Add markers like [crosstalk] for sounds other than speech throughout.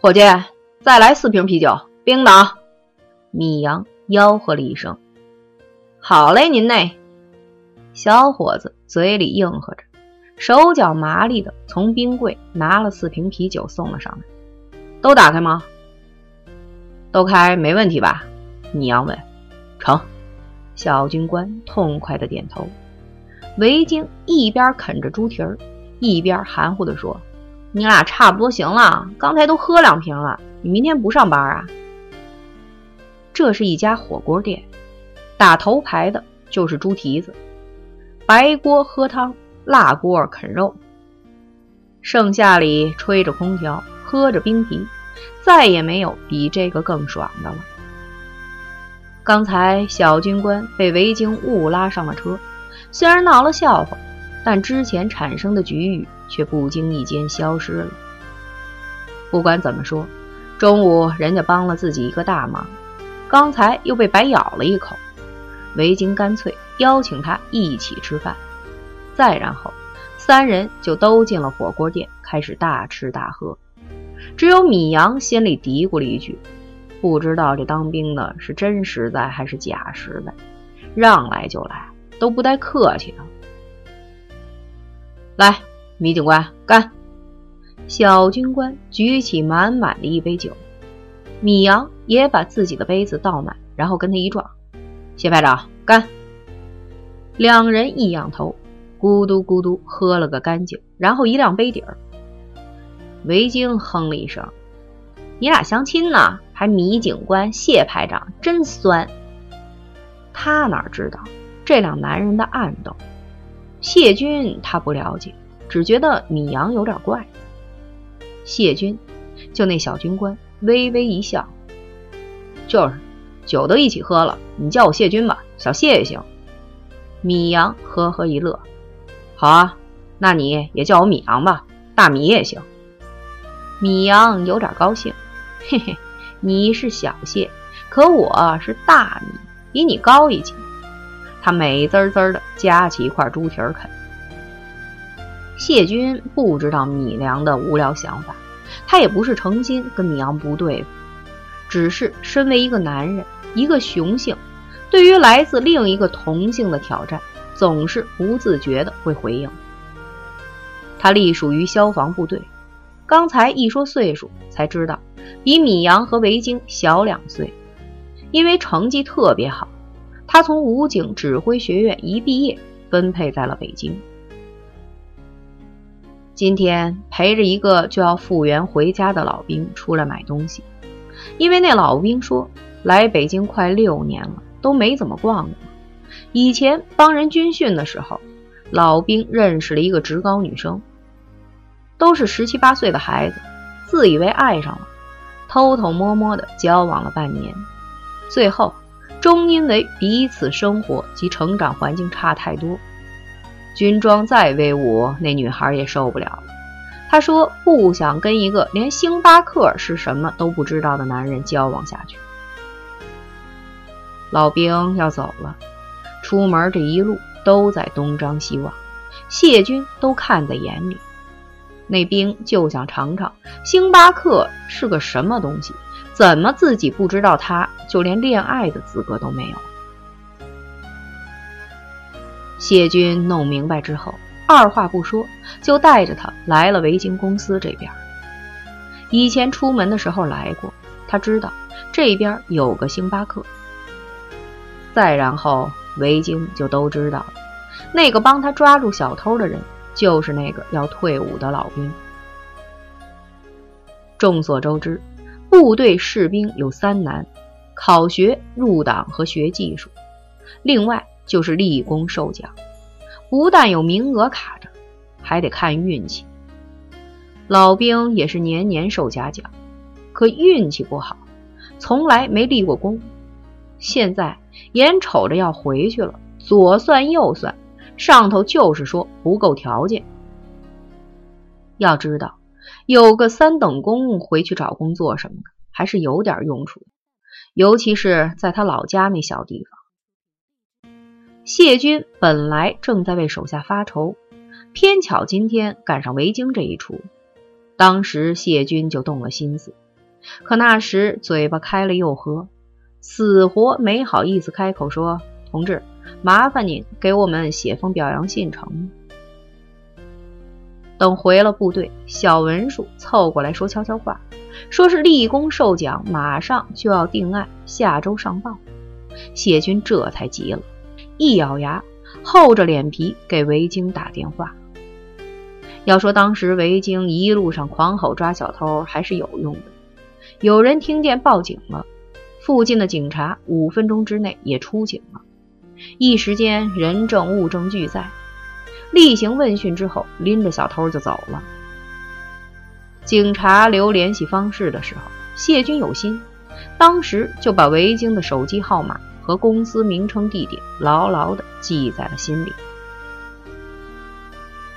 伙计，再来四瓶啤酒，冰的。米阳吆喝了一声：“好嘞，您内。”小伙子嘴里应和着，手脚麻利的从冰柜拿了四瓶啤酒送了上来。都打开吗？都开，没问题吧？米阳问。成。小军官痛快的点头。维京一边啃着猪蹄儿，一边含糊的说：“你俩差不多行了，刚才都喝两瓶了。你明天不上班啊？”这是一家火锅店，打头牌的就是猪蹄子。白锅喝汤，辣锅啃肉。盛夏里吹着空调，喝着冰啤，再也没有比这个更爽的了。刚才小军官被维京误拉上了车，虽然闹了笑话，但之前产生的局域却不经意间消失了。不管怎么说，中午人家帮了自己一个大忙，刚才又被白咬了一口，维京干脆。邀请他一起吃饭，再然后三人就都进了火锅店，开始大吃大喝。只有米阳心里嘀咕了一句：“不知道这当兵的是真实在还是假实在，让来就来，都不带客气的。”来，米警官，干！小军官举起满满的一杯酒，米阳也把自己的杯子倒满，然后跟他一撞：“谢排长，干！”两人一仰头，咕嘟咕嘟喝了个干净，然后一亮杯底儿。维京哼了一声：“你俩相亲呢？还米警官、谢排长，真酸。”他哪知道这两男人的暗斗？谢军他不了解，只觉得米阳有点怪。谢军就那小军官微微一笑：“就是，酒都一起喝了，你叫我谢军吧，小谢也行。”米阳呵呵一乐，好啊，那你也叫我米阳吧，大米也行。米阳有点高兴，嘿嘿，你是小谢，可我是大米，比你高一级。他美滋滋的夹起一块猪蹄儿啃。谢军不知道米良的无聊想法，他也不是诚心跟米阳不对付，只是身为一个男人，一个雄性。对于来自另一个同性的挑战，总是不自觉的会回应。他隶属于消防部队，刚才一说岁数，才知道比米阳和维京小两岁。因为成绩特别好，他从武警指挥学院一毕业，分配在了北京。今天陪着一个就要复员回家的老兵出来买东西，因为那老兵说来北京快六年了。都没怎么逛过。以前帮人军训的时候，老兵认识了一个职高女生，都是十七八岁的孩子，自以为爱上了，偷偷摸摸的交往了半年，最后终因为彼此生活及成长环境差太多，军装再威武，那女孩也受不了了。她说不想跟一个连星巴克是什么都不知道的男人交往下去。老兵要走了，出门这一路都在东张西望，谢军都看在眼里。那兵就想尝尝星巴克是个什么东西，怎么自己不知道？他就连恋爱的资格都没有。谢军弄明白之后，二话不说就带着他来了维京公司这边。以前出门的时候来过，他知道这边有个星巴克。再然后，维京就都知道了，那个帮他抓住小偷的人，就是那个要退伍的老兵。众所周知，部队士兵有三难：考学、入党和学技术。另外就是立功受奖，不但有名额卡着，还得看运气。老兵也是年年受嘉奖，可运气不好，从来没立过功。现在。眼瞅着要回去了，左算右算，上头就是说不够条件。要知道，有个三等功回去找工作什么的，还是有点用处的，尤其是在他老家那小地方。谢军本来正在为手下发愁，偏巧今天赶上维京这一出，当时谢军就动了心思，可那时嘴巴开了又合，死活没好意思开口说：“同志，麻烦您给我们写封表扬信成吗？”等回了部队，小文书凑过来说悄悄话，说是立功受奖，马上就要定案，下周上报。谢军这才急了，一咬牙，厚着脸皮给维京打电话。要说当时维京一路上狂吼抓小偷还是有用的，有人听见报警了，附近的警察五分钟之内也出警了，一时间人证物证俱在。例行问讯之后，拎着小偷就走了。警察留联系方式的时候，谢军有心，当时就把维京的手机号码和公司名称、地点牢牢地记在了心里。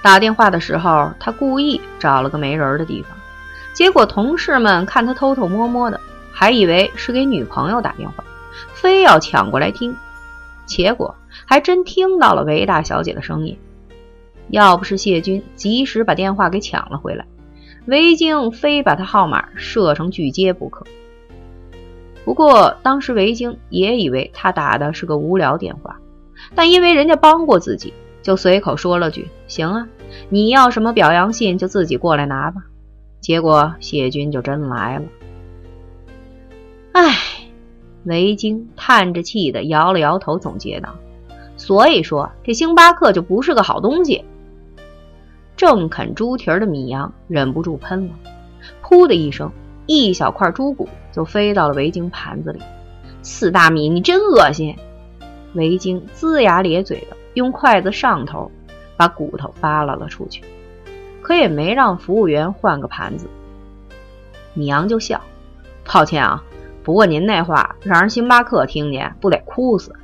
打电话的时候，他故意找了个没人的地方，结果同事们看他偷偷摸摸的，还以为是给女朋友打电话，非要抢过来听，结果还真听到了韦大小姐的声音。要不是谢军及时把电话给抢了回来，韦京非把他号码设成拒接不可。不过当时韦京也以为他打的是个无聊电话，但因为人家帮过自己，就随口说了句：“行啊，你要什么表扬信就自己过来拿吧。”结果谢军就真来了。唉，韦京叹着气的摇了摇头，总结道：“所以说这星巴克就不是个好东西。”正啃猪蹄儿的米阳忍不住喷了，噗的一声，一小块猪骨就飞到了维京盘子里。四大米，你真恶心！维京龇牙咧嘴的用筷子上头把骨头扒拉了出去，可也没让服务员换个盘子。米阳就笑：“抱歉啊，不过您那话让人星巴克听见，不得哭死。”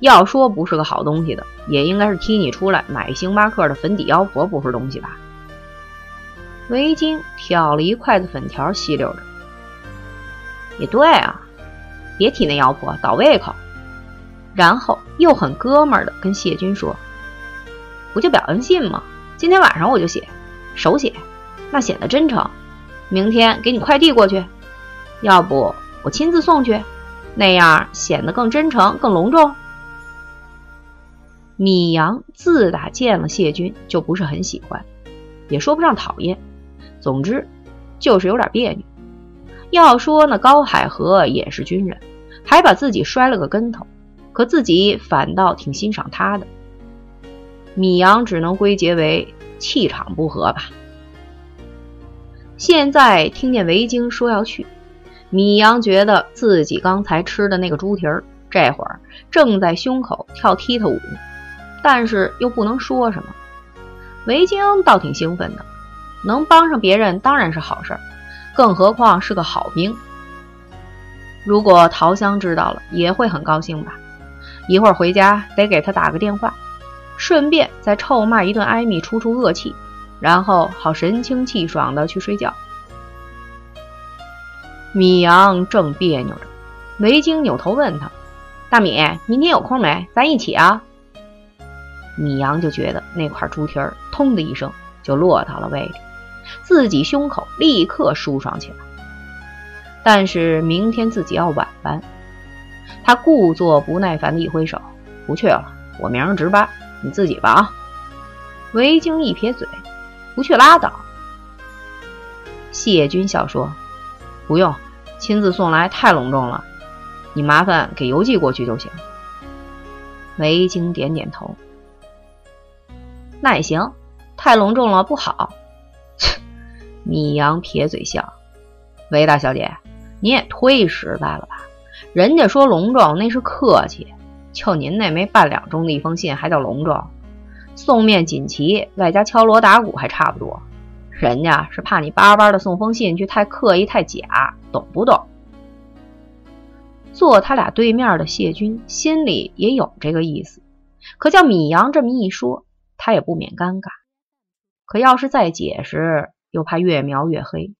要说不是个好东西的，也应该是踢你出来买星巴克的粉底妖婆不是东西吧？维京挑了一筷子粉条，吸溜着。也对啊，别提那妖婆，倒胃口。然后又很哥们儿的跟谢军说：“不就表扬信吗？今天晚上我就写，手写，那显得真诚。明天给你快递过去，要不我亲自送去，那样显得更真诚、更隆重。”米阳自打见了谢军就不是很喜欢，也说不上讨厌，总之就是有点别扭。要说那高海河也是军人，还把自己摔了个跟头，可自己反倒挺欣赏他的。米阳只能归结为气场不合吧。现在听见维京说要去，米阳觉得自己刚才吃的那个猪蹄儿，这会儿正在胸口跳踢踏舞。但是又不能说什么，维京倒挺兴奋的，能帮上别人当然是好事儿，更何况是个好兵。如果桃香知道了，也会很高兴吧？一会儿回家得给他打个电话，顺便再臭骂一顿艾米，出出恶气，然后好神清气爽的去睡觉。米阳正别扭着，维京扭头问他：“大米，明天有空没？咱一起啊？”米阳就觉得那块猪蹄儿“通”的一声就落到了胃里，自己胸口立刻舒爽起来。但是明天自己要晚班，他故作不耐烦的一挥手：“不去了，我明儿值班，你自己吧。”啊！维京一撇嘴：“不去拉倒。”谢军笑说：“不用，亲自送来太隆重了，你麻烦给邮寄过去就行。”维京点点头。那也行，太隆重了不好。米阳撇嘴笑：“韦大小姐，你也忒实在了吧？人家说隆重那是客气，就您那没半两重的一封信还叫隆重？送面锦旗外加敲锣打鼓还差不多。人家是怕你巴巴的送封信去太刻意太假，懂不懂？”坐他俩对面的谢军心里也有这个意思，可叫米阳这么一说。他也不免尴尬，可要是再解释，又怕越描越黑。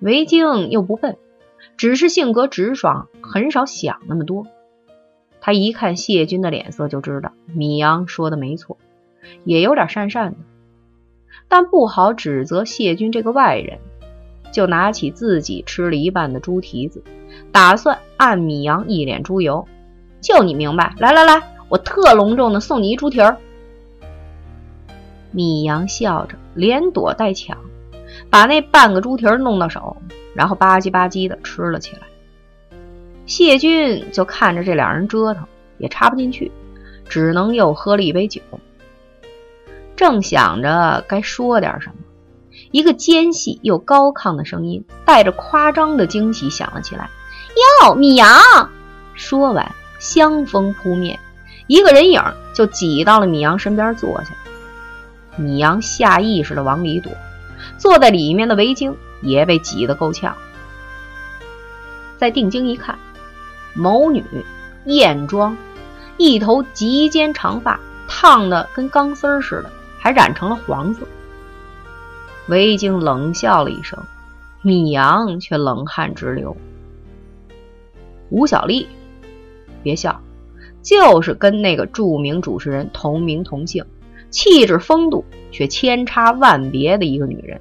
维京又不笨，只是性格直爽，很少想那么多。他一看谢军的脸色，就知道米阳说的没错，也有点讪讪的。但不好指责谢军这个外人，就拿起自己吃了一半的猪蹄子，打算按米阳一脸猪油。就你明白，来来来，我特隆重的送你一猪蹄儿。米阳笑着，连躲带抢，把那半个猪蹄儿弄到手，然后吧唧吧唧的吃了起来。谢军就看着这两人折腾，也插不进去，只能又喝了一杯酒。正想着该说点什么，一个尖细又高亢的声音带着夸张的惊喜响了起来：“哟，米阳！”说完，香风扑面，一个人影就挤到了米阳身边坐下。米阳下意识的往里躲，坐在里面的维京也被挤得够呛。再定睛一看，某女艳妆，一头及肩长发，烫的跟钢丝儿似的。还染成了黄色。维京冷笑了一声，米阳却冷汗直流。吴小丽，别笑，就是跟那个著名主持人同名同姓，气质风度却千差万别的一个女人。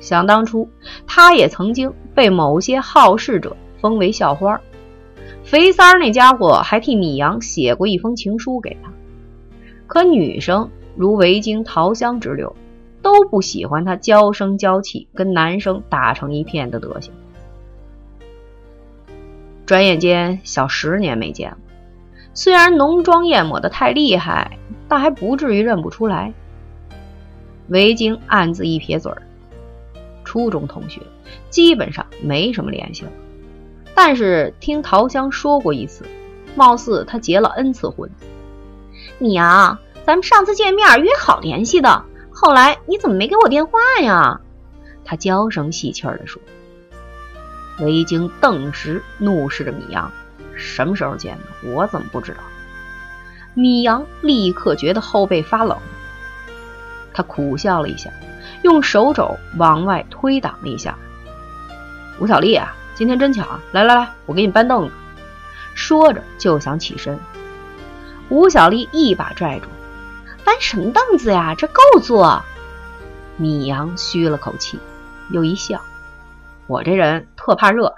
想当初，她也曾经被某些好事者封为校花。肥三儿那家伙还替米阳写过一封情书给她。可女生。如维京、桃香之流，都不喜欢他娇声娇气、跟男生打成一片的德行。转眼间，小十年没见了。虽然浓妆艳抹的太厉害，但还不至于认不出来。维京暗自一撇嘴儿，初中同学基本上没什么联系了。但是听桃香说过一次，貌似他结了 N 次婚。你啊。咱们上次见面约好联系的，后来你怎么没给我电话呀？他娇声细气儿的说。维京顿时怒视着米阳：“什么时候见的？我怎么不知道？”米阳立刻觉得后背发冷，他苦笑了一下，用手肘往外推挡了一下。吴小丽啊，今天真巧，来来来，我给你搬凳子。说着就想起身，吴小丽一把拽住。搬什么凳子呀？这够坐。米阳吁了口气，又一笑：“我这人特怕热，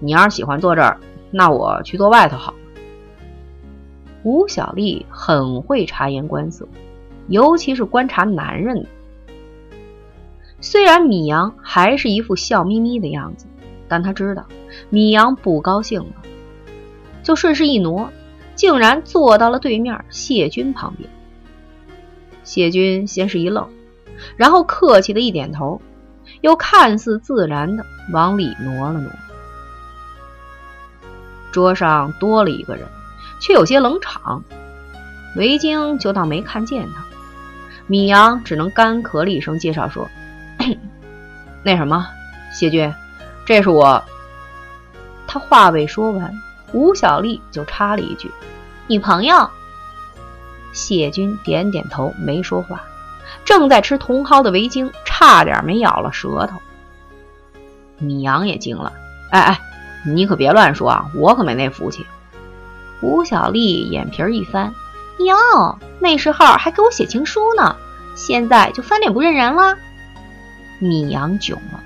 你要是喜欢坐这儿，那我去坐外头好了。”吴小丽很会察言观色，尤其是观察男人。虽然米阳还是一副笑眯眯的样子，但他知道米阳不高兴了，就顺势一挪，竟然坐到了对面谢军旁边。谢军先是一愣，然后客气的一点头，又看似自然的往里挪了挪。桌上多了一个人，却有些冷场。维京就当没看见他。米阳只能干咳了一声，介绍说：“ [coughs] 那什么，谢军，这是我。”他话未说完，吴小丽就插了一句：“女朋友。”谢军点点头，没说话。正在吃茼蒿的维京差点没咬了舌头。米阳也惊了：“哎哎，你可别乱说啊，我可没那福气。”吴小丽眼皮一翻：“哟，那时候还给我写情书呢，现在就翻脸不认人了。”米阳囧了：“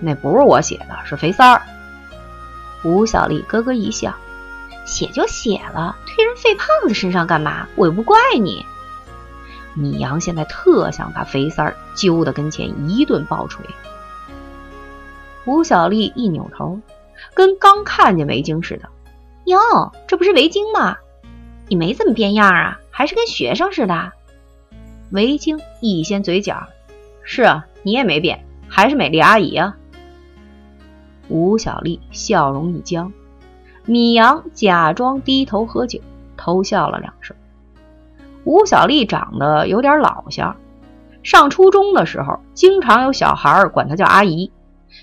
那不是我写的，是肥三儿。”吴小丽咯咯一笑。写就写了，推人肥胖子身上干嘛？我又不怪你。米阳现在特想把肥三儿揪到跟前一顿暴锤。吴小丽一扭头，跟刚看见围巾似的。哟，这不是围巾吗？你没怎么变样啊，还是跟学生似的。围巾一掀嘴角，是啊，你也没变，还是美丽阿姨啊。吴小丽笑容一僵。米阳假装低头喝酒，偷笑了两声。吴小丽长得有点老相，上初中的时候，经常有小孩管她叫阿姨，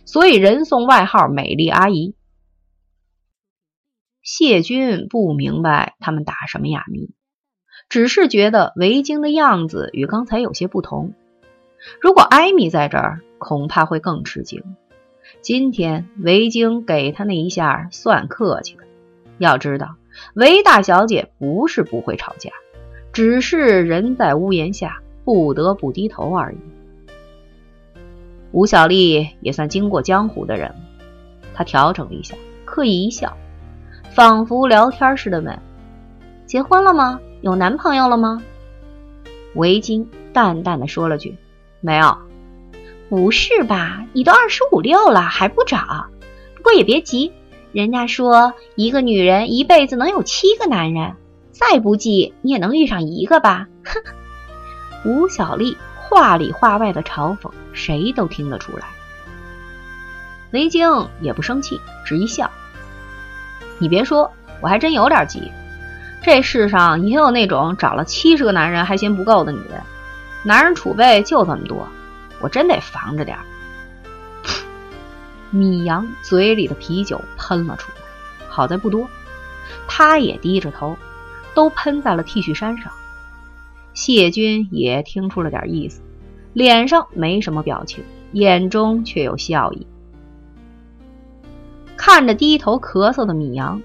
所以人送外号“美丽阿姨”。谢军不明白他们打什么哑谜，只是觉得维京的样子与刚才有些不同。如果艾米在这儿，恐怕会更吃惊。今天维京给他那一下算客气的，要知道维大小姐不是不会吵架，只是人在屋檐下不得不低头而已。吴小丽也算经过江湖的人，她调整了一下，刻意一笑，仿佛聊天似的问：“结婚了吗？有男朋友了吗？”围巾淡淡的说了句：“没有。”“不是吧？你都二十五六了还不找？不过也别急，人家说一个女人一辈子能有七个男人，再不济你也能遇上一个吧？”哼。[laughs] 吴小丽话里话外的嘲讽，谁都听得出来。雷晶也不生气，只一笑：“你别说，我还真有点急。这世上也有那种找了七十个男人还嫌不够的女人，男人储备就这么多，我真得防着点儿。[laughs] ”米阳嘴里的啤酒喷了出来，好在不多，他也低着头，都喷在了 T 恤衫上。谢军也听出了点意思，脸上没什么表情，眼中却有笑意。看着低头咳嗽的米阳，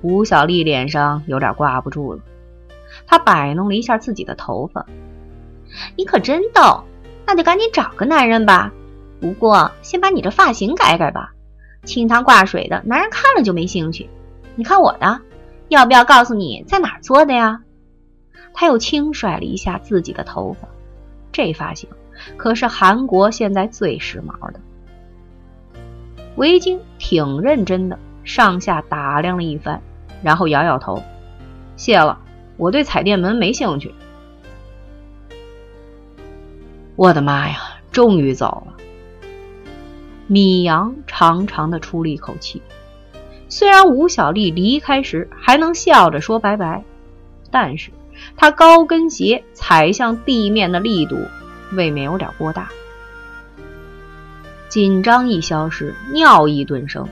吴小丽脸上有点挂不住了。她摆弄了一下自己的头发：“你可真逗，那就赶紧找个男人吧。不过先把你这发型改改吧，清汤挂水的，男人看了就没兴趣。你看我的，要不要告诉你在哪儿做的呀？”他又轻甩了一下自己的头发，这发型可是韩国现在最时髦的。围巾挺认真的，上下打量了一番，然后摇摇头：“谢了，我对彩电门没兴趣。”我的妈呀，终于走了！米阳长长的出了一口气。虽然吴小丽离开时还能笑着说拜拜，但是……他高跟鞋踩向地面的力度，未免有点过大。紧张一消失，尿意顿生，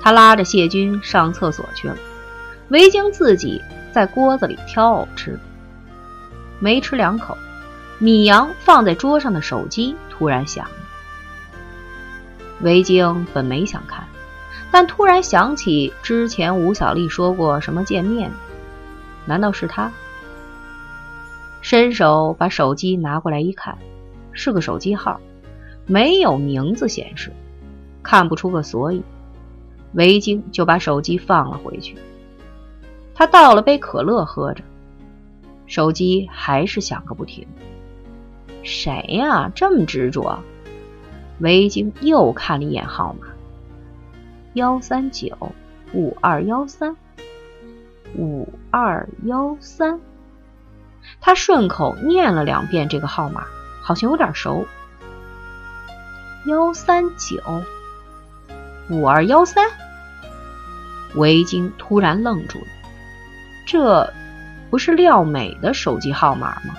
他拉着谢军上厕所去了。维京自己在锅子里挑藕吃，没吃两口，米阳放在桌上的手机突然响了。维京本没想看，但突然想起之前吴小丽说过什么见面，难道是他？伸手把手机拿过来一看，是个手机号，没有名字显示，看不出个所以。维京就把手机放了回去。他倒了杯可乐喝着，手机还是响个不停。谁呀？这么执着？维京又看了一眼号码：幺三九五二幺三五二幺三。他顺口念了两遍这个号码，好像有点熟。幺三九五二幺三，维京突然愣住了，这不是廖美的手机号码吗？